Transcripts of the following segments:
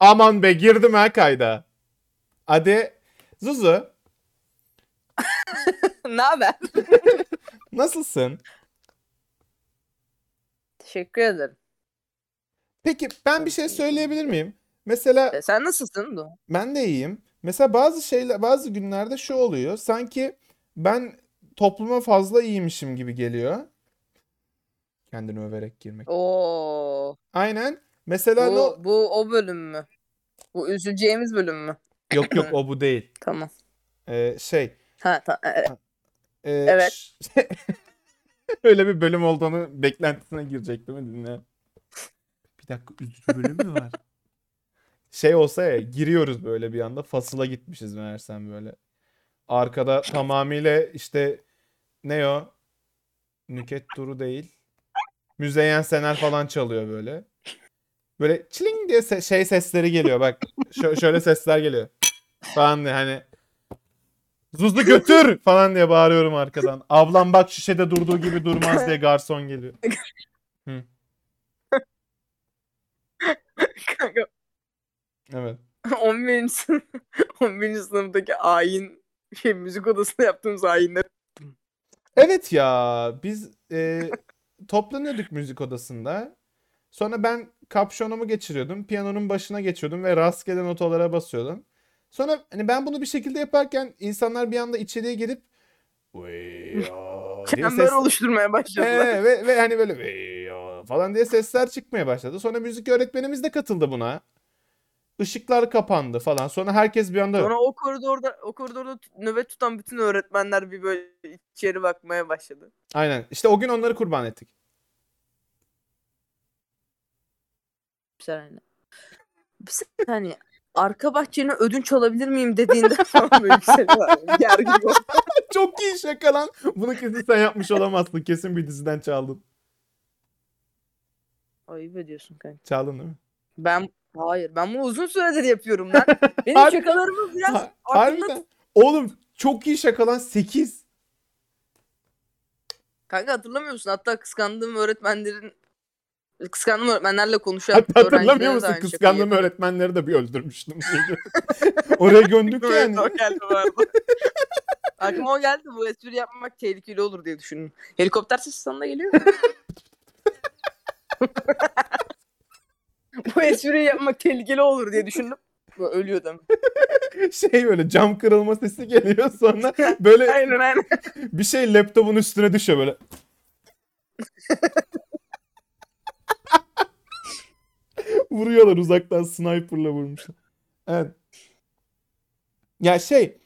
Aman be girdim ha kayda. Hadi Zuzu ne haber? nasılsın? Teşekkür ederim. Peki ben bir şey söyleyebilir miyim? Mesela E, sen nasılsın? Du? ben de iyiyim. Mesela bazı şeyler bazı günlerde şu oluyor. Sanki ben topluma fazla iyiymişim gibi geliyor. Kendini överek girmek. Oo. Aynen. Mesela ne o- Bu, bu o bölüm mü? Bu üzüleceğimiz bölüm mü? Yok yok o bu değil. Tamam. Ee, şey Ha, ta- e, e, Evet. Öyle bir bölüm olduğunu beklentisine girecektim mi dinle. Bir dakika üzücü bölüm mü var? Şey olsa ya giriyoruz böyle bir anda fasıla gitmişiz meğersem böyle. Arkada tamamıyla işte ne o? Nüket Duru değil. Müzeyyen Sener falan çalıyor böyle. Böyle çiling diye se- şey sesleri geliyor bak. Şö- şöyle sesler geliyor. Falan diye hani Zuzu götür falan diye bağırıyorum arkadan. Ablam bak şişede durduğu gibi durmaz diye garson geliyor. Kanka Evet. 11. sınıf, 11. sınıftaki ayin şey müzik odasında yaptığımız ayinler. Evet ya biz e, toplanıyorduk müzik odasında. Sonra ben kapşonumu geçiriyordum. Piyanonun başına geçiyordum ve rastgele notalara basıyordum. Sonra hani ben bunu bir şekilde yaparken insanlar bir anda içeriye gelip Çember ses- oluşturmaya başladılar. Ee, ve, ve hani böyle falan diye sesler çıkmaya başladı. Sonra müzik öğretmenimiz de katıldı buna. Işıklar kapandı falan. Sonra herkes bir anda Sonra o koridorda o koridorda nöbet tutan bütün öğretmenler bir böyle içeri bakmaya başladı. aynen işte o gün onları kurban ettik. Bir saniye. Bir saniye. Arka bahçene ödünç alabilir miyim dediğinde falan böyle yükseliyorlar. Gergin oldu. Çok iyi şaka lan. Bunu kesin sen yapmış olamazsın. Kesin bir diziden çaldın. Ayıp ediyorsun kanka. Çaldın değil mi? Ben hayır ben bunu uzun süredir yapıyorum lan. Benim Harbi- şakalarımı biraz Ha- aklımda Harbiden. Oğlum çok iyi şaka lan. 8. Kanka hatırlamıyor musun? Hatta kıskandığım öğretmenlerin kıskandığım öğretmenlerle konuşan Hatta hatırlamıyor musun? yapıyorum. öğretmenleri de bir öldürmüştüm. Oraya gömdük yani. o geldi bu arada. Aklıma o geldi. Bu espri yapmak tehlikeli olur diye düşündüm. Helikopter sesi sana geliyor mu? bu espriyi yapmak tehlikeli olur diye düşündüm. Ölüyor demek. Şey böyle cam kırılma sesi geliyor sonra böyle Aynen aynen. bir şey laptopun üstüne düşüyor böyle. Vuruyorlar uzaktan sniperla vurmuşlar. Evet. Ya şey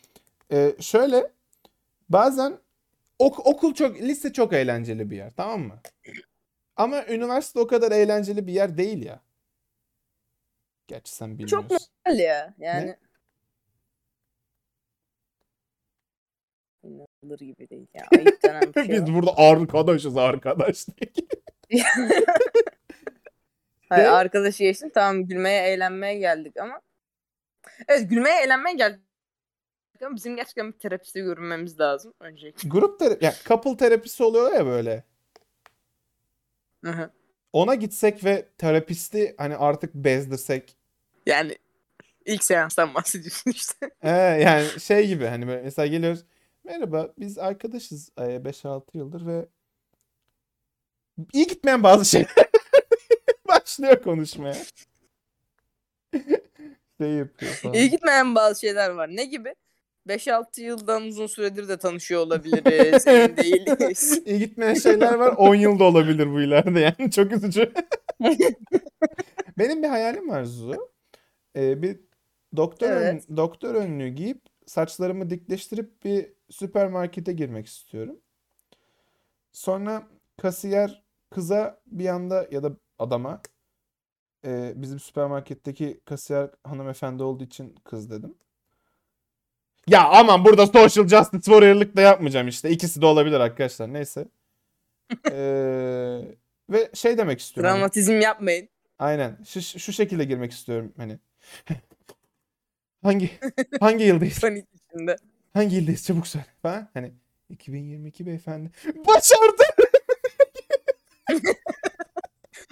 e, şöyle bazen ok- okul çok lise çok eğlenceli bir yer tamam mı? Ama üniversite o kadar eğlenceli bir yer değil ya. Gerçi sen bilmiyorsun. Çok normal ya. Yani İnanılır gibi değil ya. Ayıp denen bir şey Biz burada arkadaşız arkadaş diye. Hayır, Ne? arkadaşı geçtim. Tamam gülmeye eğlenmeye geldik ama. Evet gülmeye eğlenmeye geldik. Ama bizim gerçekten bir terapiste görünmemiz lazım öncelikle. Grup terapi, ya couple terapisi oluyor ya böyle. Hı hı. Ona gitsek ve terapisti hani artık bezdirsek. yani ilk seanstan bahsediyorsun işte. Ee, yani şey gibi hani böyle mesela geliyoruz. Merhaba biz arkadaşız e, 5-6 yıldır ve iyi gitmeyen bazı şeyler başlıyor konuşmaya. şey yapıyor falan. İyi gitmeyen bazı şeyler var. Ne gibi? 5-6 yıldan uzun süredir de tanışıyor olabiliriz. Emin değiliz. İyi gitmeyen şeyler var. 10 yılda olabilir bu ileride yani. Çok üzücü. Benim bir hayalim var Zuzu. Ee, bir doktor ön- Evet. doktor önlüğü giyip saçlarımı dikleştirip bir süpermarkete girmek istiyorum. Sonra kasiyer kıza bir anda ya da adama e, bizim süpermarketteki kasiyer hanımefendi olduğu için kız dedim. Ya aman burada social justice warrior'lık da yapmayacağım işte. İkisi de olabilir arkadaşlar. Neyse. Ee, ve şey demek istiyorum. hani- Dramatizm yapmayın. Aynen. Şu, şu şekilde girmek istiyorum hani. Hangi hangi yıldayız? Panik içinde. Hangi yıldayız? Çabuk söyle. Falan. Hani 2022 beyefendi. Başardı.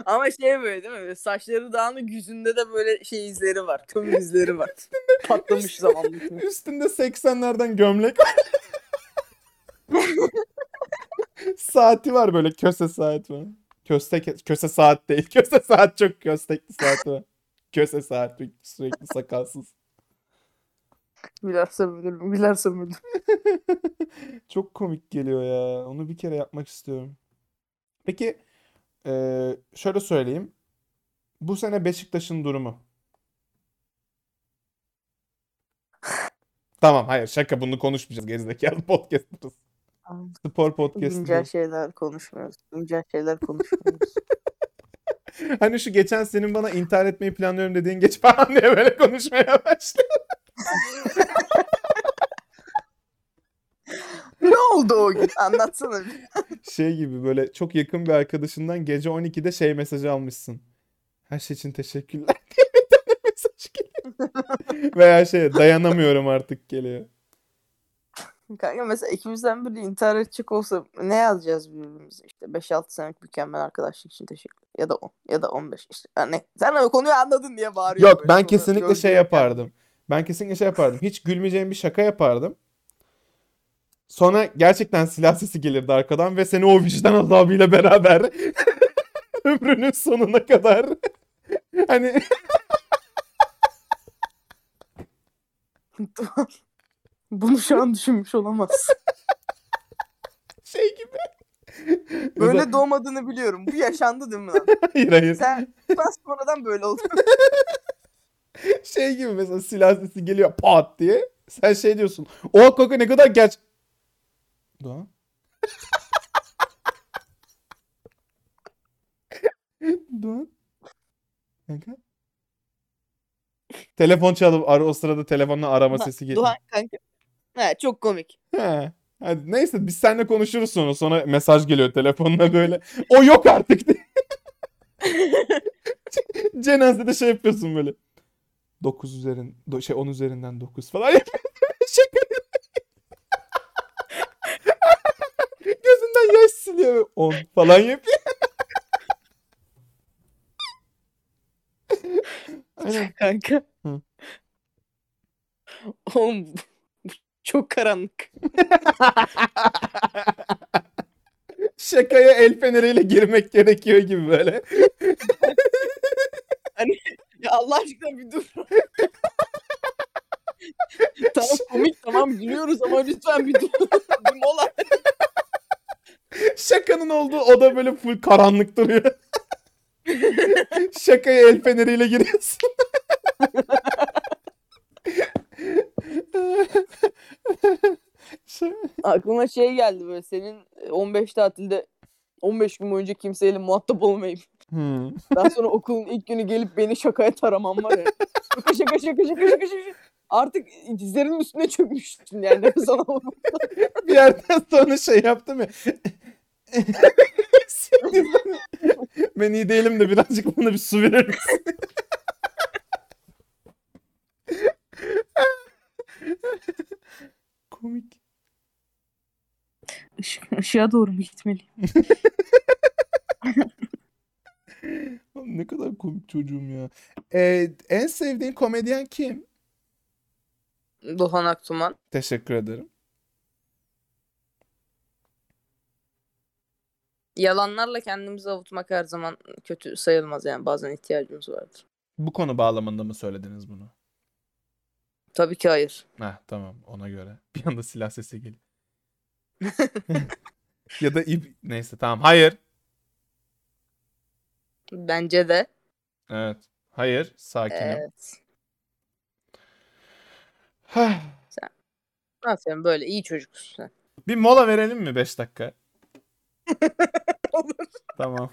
Ama şey böyle değil mi? Böyle saçları dağınık yüzünde de böyle şey izleri var. Kömür izleri var. Patlamış zamanla. Üstünde 80'lerden gömlek var. Saati var böyle köse saat var. Köste, köse saat değil. Köse saat çok köstekli saati var. Köse saat sürekli sakalsız. Bilersem ölürüm. Bilersem ölürüm. Çok komik geliyor ya. Onu bir kere yapmak istiyorum. Peki eee, şöyle söyleyeyim. Bu sene Beşiktaş'ın durumu. Tamam hayır şaka bunu konuşmayacağız gerizekalı podcast'ız. Spor podcast'ı Güncel şeyler konuşmuyoruz. Güncel şeyler konuşmuyoruz. Hani şu geçen senin bana intihar etmeyi planlıyorum dediğin geç falan diye böyle konuşmaya başladı. ne oldu o gün? Anlatsana bir. Şey gibi böyle çok yakın bir arkadaşından gece 12'de şey mesajı almışsın. Her şey için teşekkürler diye bir tane mesaj geliyor. Veya şey dayanamıyorum artık geliyor. Kanka mesela ikimizden biri intihar edecek olsa ne yazacağız birbirimize? İşte 5-6 senelik mükemmel arkadaşlık için teşekkür. Ya da 10 ya da 15 işte. Yani sen o konuyu anladın diye bağırıyor. Yok ben kesinlikle şey yapardım. Ben kesinlikle şey yapardım. Hiç gülmeyeceğim bir şaka yapardım. Sonra gerçekten silah sesi gelirdi arkadan ve seni o vicdan azabıyla beraber ömrünün sonuna kadar hani Bunu şu an düşünmüş olamaz. şey gibi. Böyle doğmadığını biliyorum. Bu yaşandı değil mi lan? hayır hayır. Sen ben sonradan böyle oldun. Şey gibi mesela silah sesi geliyor pat diye. Sen şey diyorsun. O kanka ne kadar geç. Doğan. Doğan. Kanka. Telefon çalıp ar o sırada telefonla arama sesi geliyor. Doğan kanka. He, çok komik. He. Hadi neyse biz seninle konuşuruz sonra. Sonra mesaj geliyor telefonuna böyle. O yok artık. Cenazede şey yapıyorsun böyle. 9 üzerin şey 10 üzerinden 9 falan yapıyorsun. Şaka. Gözünden yaş siliyor. ve 10 falan yapıyor. Aynen. Kanka. Hı. Oğlum çok karanlık. Şakaya el feneriyle girmek gerekiyor gibi böyle. Ya Allah aşkına bir dur. tamam komik tamam gülüyoruz ama lütfen bir dur. bir mola. Şakanın olduğu oda böyle full karanlık duruyor. Şakaya el feneriyle giriyorsun. Aklıma şey geldi böyle senin 15 tatilde 15 gün boyunca kimseyle muhatap olmayıp Hmm. daha sonra okulun ilk günü gelip beni şakaya taraman var ya. Şaka şaka şaka şaka şaka şaka. Artık dizlerinin üstüne çökmüştün yani. Bir yerden sonra şey yaptım ya. ben iyi değilim de birazcık bana bir su verir misin? Komik. Işığa doğru mu gitmeliyim? Oğlum Ne kadar komik çocuğum ya. Ee, en sevdiğin komedyen kim? Doğan Aktuman. Teşekkür ederim. Yalanlarla kendimizi avutmak her zaman kötü sayılmaz yani bazen ihtiyacımız vardır. Bu konu bağlamında mı söylediniz bunu? Tabii ki hayır. Heh, tamam ona göre. Bir anda silah sesi geliyor. ya da ip neyse tamam. Hayır. Bence de. Evet. Hayır. Sakinim. Evet. Aferin böyle iyi çocuksun sen. Bir mola verelim mi 5 dakika? Olur. Tamam.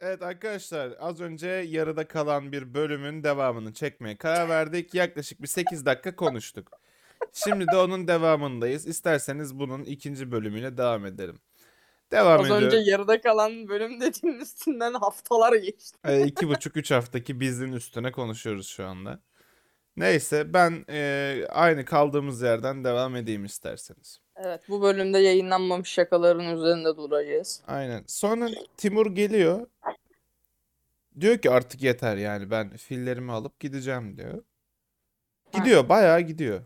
Evet arkadaşlar az önce yarıda kalan bir bölümün devamını çekmeye karar verdik. Yaklaşık bir 8 dakika konuştuk. Şimdi de onun devamındayız. İsterseniz bunun ikinci bölümüyle devam edelim. Devam Az ediyor. önce yarıda kalan bölüm dediğin üstünden haftalar geçti. E, iki buçuk üç haftaki bizin üstüne konuşuyoruz şu anda. Neyse ben e, aynı kaldığımız yerden devam edeyim isterseniz. Evet bu bölümde yayınlanmamış şakaların üzerinde duracağız. Aynen. Sonra Timur geliyor. Diyor ki artık yeter yani ben fillerimi alıp gideceğim diyor. Gidiyor bayağı gidiyor.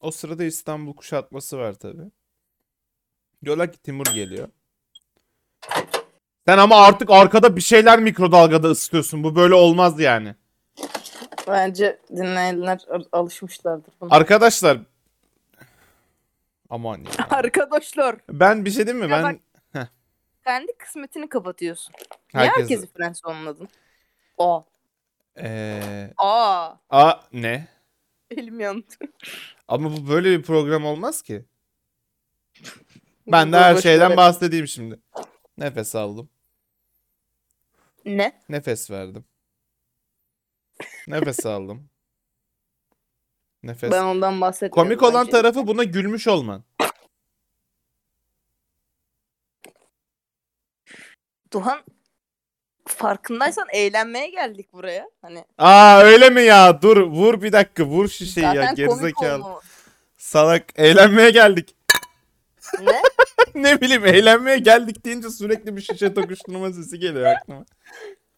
O sırada İstanbul kuşatması var tabii. Diyorlar ki Timur geliyor. Sen ama artık arkada bir şeyler mikrodalgada ısıtıyorsun. Bu böyle olmaz yani. Bence dinleyenler al- alışmışlardır buna. Arkadaşlar aman ya. Arkadaşlar Ben bir şey diyeyim mi? Ya Ben kendi kısmetini kapatıyorsun. Niye herkes herkesi Fransızlanladın? Aa. Eee, Aa. a ne? Elim yandı. Ama bu böyle bir program olmaz ki. Ben de her şeyden bahsedeyim şimdi. Nefes aldım. Ne? Nefes verdim. Nefes aldım. Nefes. Ben ondan bahsetmiyorum. Komik olan bence. tarafı buna gülmüş olman. Duhan farkındaysan eğlenmeye geldik buraya. Hani Aa öyle mi ya? Dur vur bir dakika vur şişeyi ya zaten komik gerizekalı. Salak eğlenmeye geldik. Ne? ne bileyim eğlenmeye geldik deyince sürekli bir şişe tokuşturma sesi geliyor aklıma.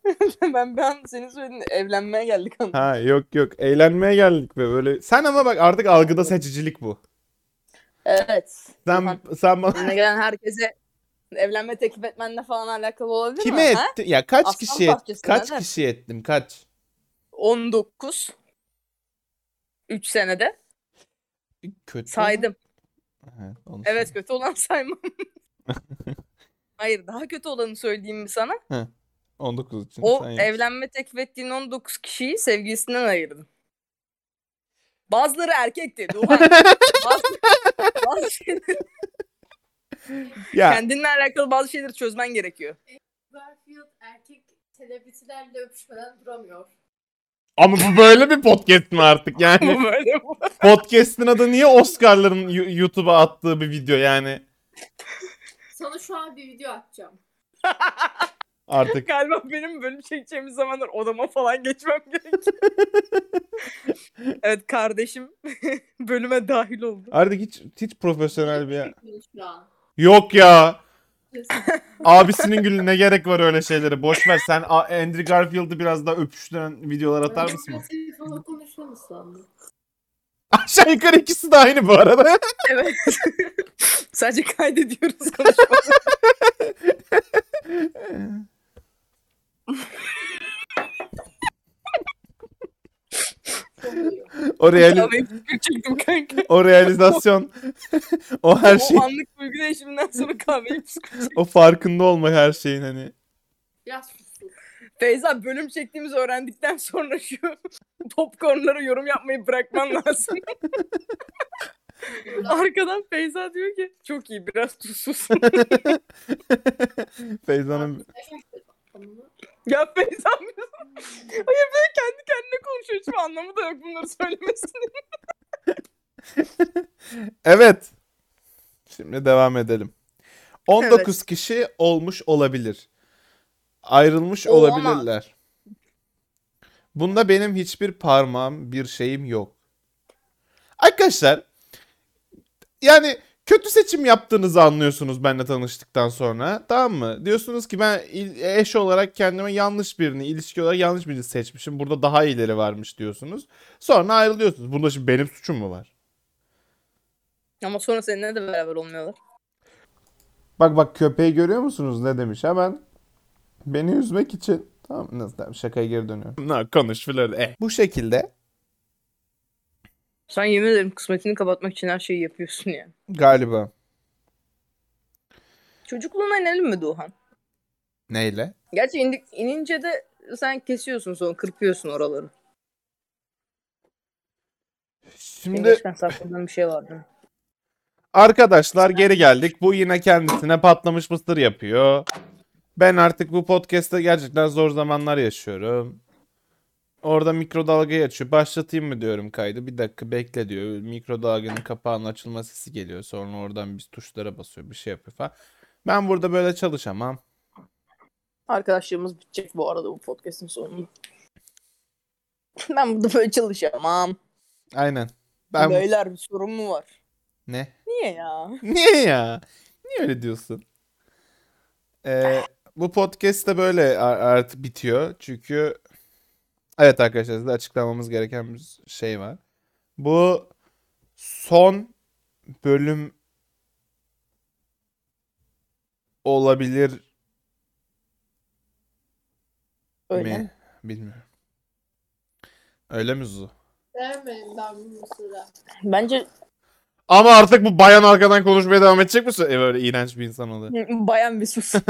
ben an senin söylediğin evlenmeye geldik anladım. Ha yok yok eğlenmeye geldik be böyle. Sen ama bak artık algıda seçicilik bu. Evet. Sen sen bana önüne gelen herkese evlenme teklif etmenle falan alakalı olabilir kime mi? ha? etti? Ya kaç Aslan kişi et, kaç neden? kişi ettim kaç? 19 3 senede Kötü. saydım. Evet, Evet kötü olan saymam. Hayır daha kötü olanı söyleyeyim mi sana? söyle. 19 için O sen evlenme teklif ettiğin 19 kişiyi sevgilisinden ayırdın. Bazıları erkekti. Duhan. bazı, bazı şeyleri, Ya kendinle alakalı bazı şeyleri çözmen gerekiyor. Garfield erkek selebritilerle öpüşmeden duramıyor. ama bu böyle bir podcast mi artık yani? Bu böyle bu. Podcast'ın adı niye Oscar'ların YouTube'a attığı bir video yani? Sana şu an bir video atacağım. Artık Galiba benim bölüm çekeceğimiz zamanlar odama falan geçmem gerekiyor. evet kardeşim bölüme dahil oldu. artık hiç hiç profesyonel bir yer. An. Yok ya. Abisinin gülü ne gerek var öyle şeylere? Boş ver sen Andrew Garfield'ı biraz daha öpüştüren videolar atar mısın? Telefonla konuşuyor musun? Aşağı yukarı ikisi de aynı bu arada. Evet. Sadece kaydediyoruz konuşmayı. O, reali- çektim kanka. o realizasyon, o her şey, O anlık duygu değişiminden sonra kahveyi o farkında olmak her şeyin hani. Biraz. Feyza bölüm çektiğimizi öğrendikten sonra şu popcornlara yorum yapmayı bırakman lazım. Arkadan Feyza diyor ki çok iyi biraz tuzsuz. Feyza'nın ya Feyza Hayır böyle kendi kendine konuşuyor. Hiçbir anlamı da yok bunları söylemesinin. Evet. Şimdi devam edelim. 19 kişi olmuş olabilir. Ayrılmış Oo, ama- olabilirler. Bunda benim hiçbir parmağım, bir şeyim yok. Arkadaşlar yani kötü seçim yaptığınızı anlıyorsunuz benimle tanıştıktan sonra. Tamam mı? Diyorsunuz ki ben eş olarak kendime yanlış birini, ilişki olarak yanlış birini seçmişim. Burada daha iyileri varmış diyorsunuz. Sonra ayrılıyorsunuz. Bunda şimdi benim suçum mu var? Ama sonra seninle de beraber olmuyorlar. Bak bak köpeği görüyor musunuz ne demiş hemen. Beni üzmek için. Tamam nasıl tamam, şakaya geri dönüyorum. Ne konuş filan. Eh. Bu şekilde Sen yemin ederim kısmetini kapatmak için her şeyi yapıyorsun yani. galiba. Çocukluğuna inelim mi Doğan? Neyle? Gerçi indik, inince de sen kesiyorsun sonra kırpıyorsun oraları. Şimdi sakladığın bir şey vardı. arkadaşlar geri geldik. Bu yine kendisine patlamış mısır yapıyor. Ben artık bu podcast'te gerçekten zor zamanlar yaşıyorum. Orada mikrodalgayı açıyor. Başlatayım mı diyorum kaydı. Bir dakika bekle diyor. Mikrodalganın kapağının açılma sesi geliyor. Sonra oradan biz tuşlara basıyor. Bir şey yapıyor falan. Ben burada böyle çalışamam. Arkadaşlığımız bitecek bu arada bu podcast'in sonunda. Ben burada böyle çalışamam. Aynen. Ben Beyler bir sorun mu var? ne? Niye ya? Niye ya? Niye öyle diyorsun? Ee, bu podcast de böyle artık bitiyor. Çünkü evet arkadaşlar size açıklamamız gereken bir şey var. Bu son bölüm olabilir Öyle mi? mi? Bilmiyorum. Öyle mi Zu? Sevmeyin ben bu mısırı. Bence Ama artık bu bayan arkadan konuşmaya devam edecek misin? E böyle iğrenç bir insan oluyor. bayan bir sus.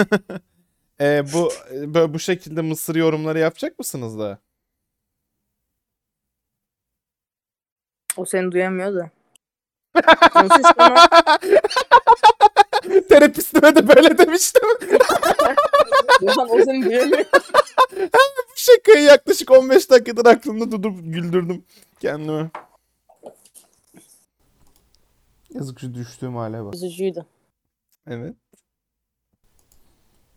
E, bu bu bu şekilde mısır yorumları yapacak mısınız da? O seni duyamıyor da. Terapistime de böyle demiştim. Ulan o seni duyamıyor. Bu şakayı yaklaşık 15 dakikadır aklımda tutup güldürdüm kendimi. Yazık şu düştüğüm hale bak. Üzücüydü. Evet.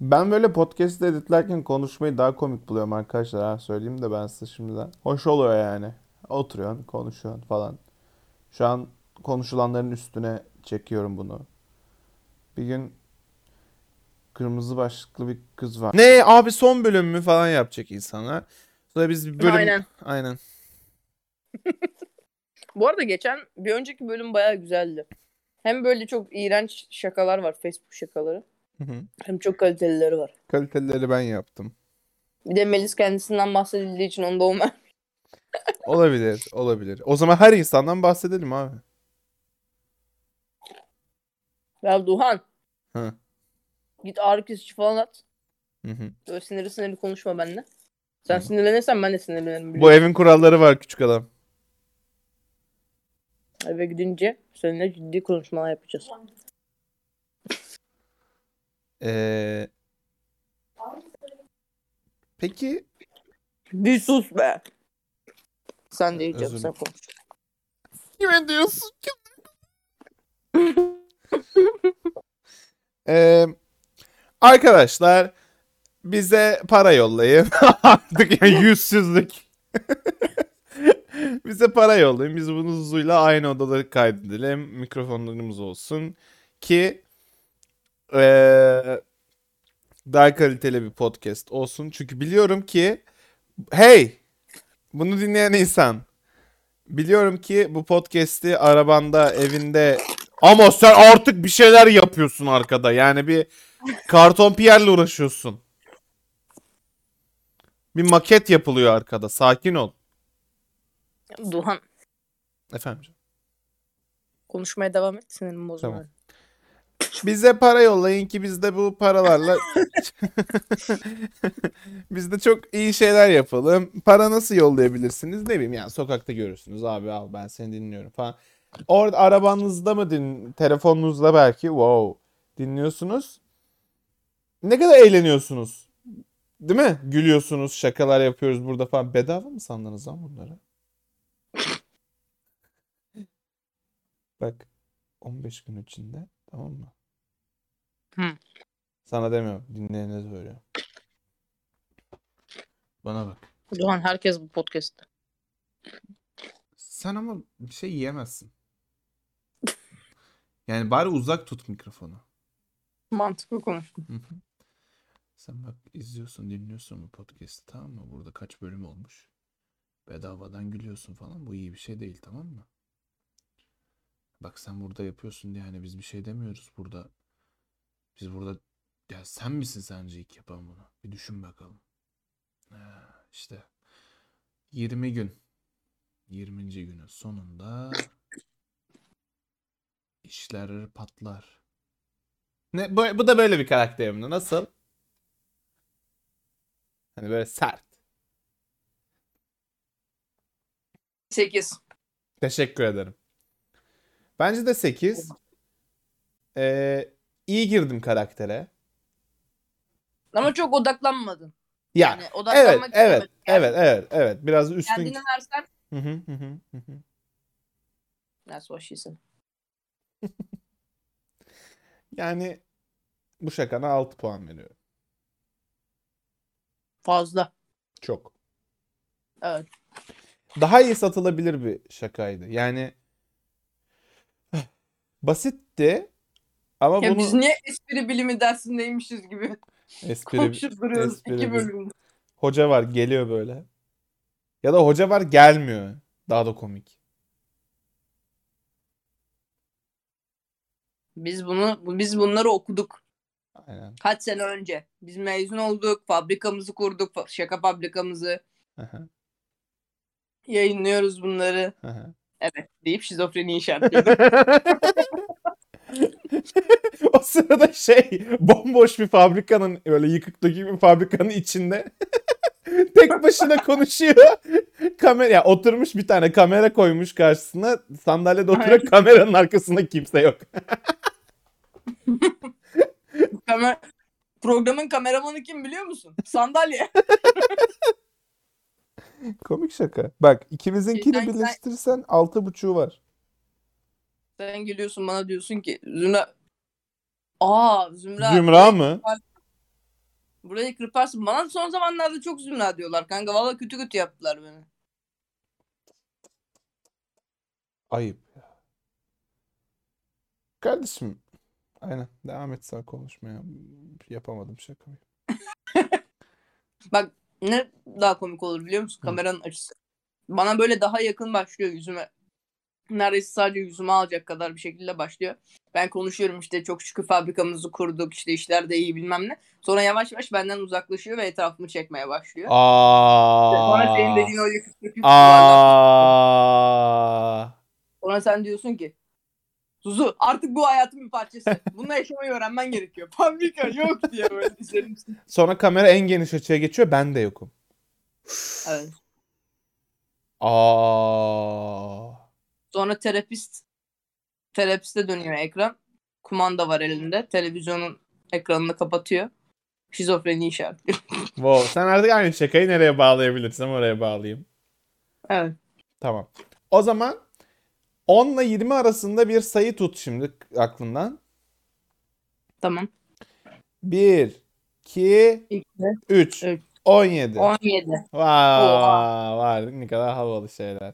Ben böyle podcast editlerken konuşmayı daha komik buluyorum arkadaşlar. Ha, söyleyeyim de ben size şimdiden. Hoş oluyor yani. Oturuyorsun, konuşuyorsun falan. Şu an konuşulanların üstüne çekiyorum bunu. Bir gün kırmızı başlıklı bir kız var. Ne abi son bölüm mü falan yapacak insanlar. Sonra biz bir bölüm... Aynen. Aynen. Bu arada geçen bir önceki bölüm bayağı güzeldi. Hem böyle çok iğrenç şakalar var. Facebook şakaları. Hı hı. Hem çok kalitelileri var. Kalitelileri ben yaptım. Bir de Melis kendisinden bahsedildiği için onda olma. Olabilir, olabilir. O zaman her insandan bahsedelim abi. Ya Duhan. Hı. Git ağrı kesici falan at. Hı hı. Böyle sinirli sinirli konuşma benimle. Sen Hı. sinirlenirsen ben de sinirlenirim. Bu biliyorsun. evin kuralları var küçük adam. Eve gidince seninle ciddi konuşmalar yapacağız. Ee, peki Bir sus be. Sen de Özür sen konuş. kime diyorsun ki? Ee, arkadaşlar bize para yollayın. Artık yani yüzsüzlük. bize para yollayın. Biz bunu Zuzu'yla aynı odada kaydedelim. Mikrofonlarımız olsun. Ki ee, daha kaliteli bir podcast olsun. Çünkü biliyorum ki hey bunu dinleyen insan biliyorum ki bu podcast'i arabanda evinde ama sen artık bir şeyler yapıyorsun arkada. Yani bir karton piyerle uğraşıyorsun. Bir maket yapılıyor arkada. Sakin ol. Duhan Efendim. canım. konuşmaya devam et. Sinirimi bozma. Tamam. Bize para yollayın ki biz de bu paralarla biz de çok iyi şeyler yapalım. Para nasıl yollayabilirsiniz? Ne bileyim yani sokakta görürsünüz. Abi al ben seni dinliyorum falan. Orada arabanızda mı din telefonunuzda belki wow dinliyorsunuz. Ne kadar eğleniyorsunuz. Değil mi? Gülüyorsunuz, şakalar yapıyoruz burada falan. Bedava mı sandınız lan bunları? Bak 15 gün içinde tamam mı? Hı. Sana demiyorum. Dinleyene söylüyorum. Bana bak. Duhan herkes bu podcast'te. Sen ama bir şey yiyemezsin. Yani bari uzak tut mikrofonu. Mantıklı konuştun. Hı hı. Sen bak izliyorsun, dinliyorsun bu podcast'i tamam mı? Burada kaç bölüm olmuş. Bedavadan gülüyorsun falan. Bu iyi bir şey değil tamam mı? Bak sen burada yapıyorsun diye hani biz bir şey demiyoruz burada. Biz burada ya sen misin sence ilk yapan bunu? Bir düşün bakalım. Ha, işte 20 gün 20. günün sonunda işler patlar. Ne bu, bu da böyle bir karakterimdi. Nasıl? Hani böyle sert. 8. Teşekkür ederim. Bence de 8. Ee, iyi girdim karaktere. Ama çok odaklanmadın. Ya Yani evet, odaklanmak evet. Yani evet, evet, evet. Biraz üstün. Kendini versen hı hı hı hı. that's what she said. Yani bu şakana 6 puan veriyorum. Fazla. Çok. Evet. Daha iyi satılabilir bir şakaydı. Yani Basitti ama Ya bunu biz niye espri bilimi dersindeymişiz gibi espri konuşup duruyoruz espri iki bölümde. hoca var geliyor böyle. Ya da hoca var gelmiyor. Daha da komik. Biz bunu biz bunları okuduk. Aynen. Kaç sene önce. Biz mezun olduk, fabrikamızı kurduk, şaka fabrikamızı. Aha, Yayınlıyoruz bunları. aha. Evet deyip şizofreni işaretledim. O sırada şey bomboş bir fabrikanın öyle yıkıktaki bir fabrikanın içinde tek başına konuşuyor. Kamera ya oturmuş bir tane kamera koymuş karşısına. Sandalyede oturuyor. Kameranın arkasında kimse yok. Kamer Programın kameramanı kim biliyor musun? Sandalye. Komik şaka. Bak ikimizinkini sen- birleştirirsen altı buçuğu var. Sen geliyorsun bana diyorsun ki Zümra Aa Zümra. Zümra mı? Burayı kırparsın. Bana son zamanlarda çok Zümra diyorlar kanka. Valla kötü kötü yaptılar beni. Ayıp ya. Kardeşim aynen devam et sen konuşmaya. Yapamadım şakayı. Bak ne daha komik olur biliyor musun? Hı. Kameranın açısı. Bana böyle daha yakın başlıyor yüzüme. Neredeyse sadece yüzüme alacak kadar bir şekilde başlıyor. Ben konuşuyorum işte çok şükür fabrikamızı kurduk işte işler de iyi bilmem ne. Sonra yavaş yavaş benden uzaklaşıyor ve etrafımı çekmeye başlıyor. Sonra senin Aa. dediğin o yakıttaki duvarlar. Aa. Sonra sen diyorsun ki Suzu artık bu hayatın bir parçası. Bununla yaşamayı öğrenmen gerekiyor. Fabrika yok diye böyle dizlerim üstüne. Sonra kamera en geniş açıya geçiyor. Ben de yokum. Evet. Aa. Sonra terapist terapiste dönüyor ekran. Kumanda var elinde. Televizyonun ekranını kapatıyor. Şizofreni işaretliyor. Wow. Sen artık aynı şakayı nereye bağlayabilirsem oraya bağlayayım. Evet. Tamam. O zaman 10 ile 20 arasında bir sayı tut şimdi aklından. Tamam. 1, 2, İki, 3. üç. 17. 17. Vay, Oha. var ne kadar havalı şeyler.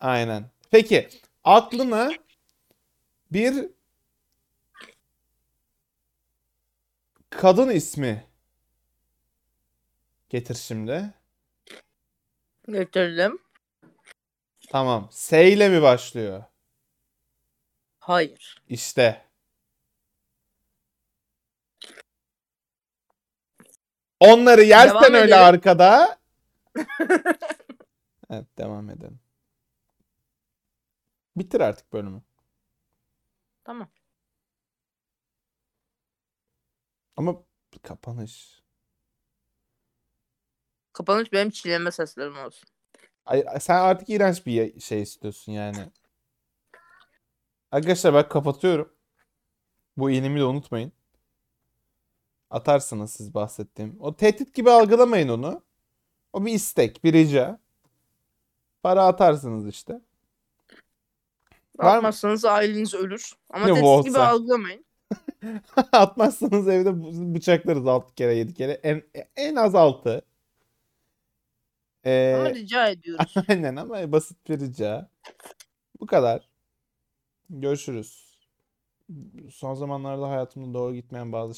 Aynen. Peki aklına bir kadın ismi getir şimdi. Getirdim. Tamam. S ile mi başlıyor? Hayır. İşte. Onları yersen Devam öyle edelim. arkada. Evet devam edelim. Bitir artık bölümü. Tamam. Ama kapanış. Kapanış benim çileme seslerim olsun. Ay, sen artık iğrenç bir şey istiyorsun yani. Arkadaşlar ben kapatıyorum. Bu iğnemi de unutmayın. Atarsınız siz bahsettiğim. O tehdit gibi algılamayın onu. O bir istek, bir rica. Para atarsınız işte. Atmazsanız aileniz ölür. Ama Ne tehdit gibi algılamayın. Atmazsanız evde bıçaklarız 6 kere 7 kere. En, en az 6. Ee, Ama rica ediyoruz. aynen ama basit bir rica. Bu kadar. Görüşürüz. Son zamanlarda hayatımda doğru gitmeyen bazı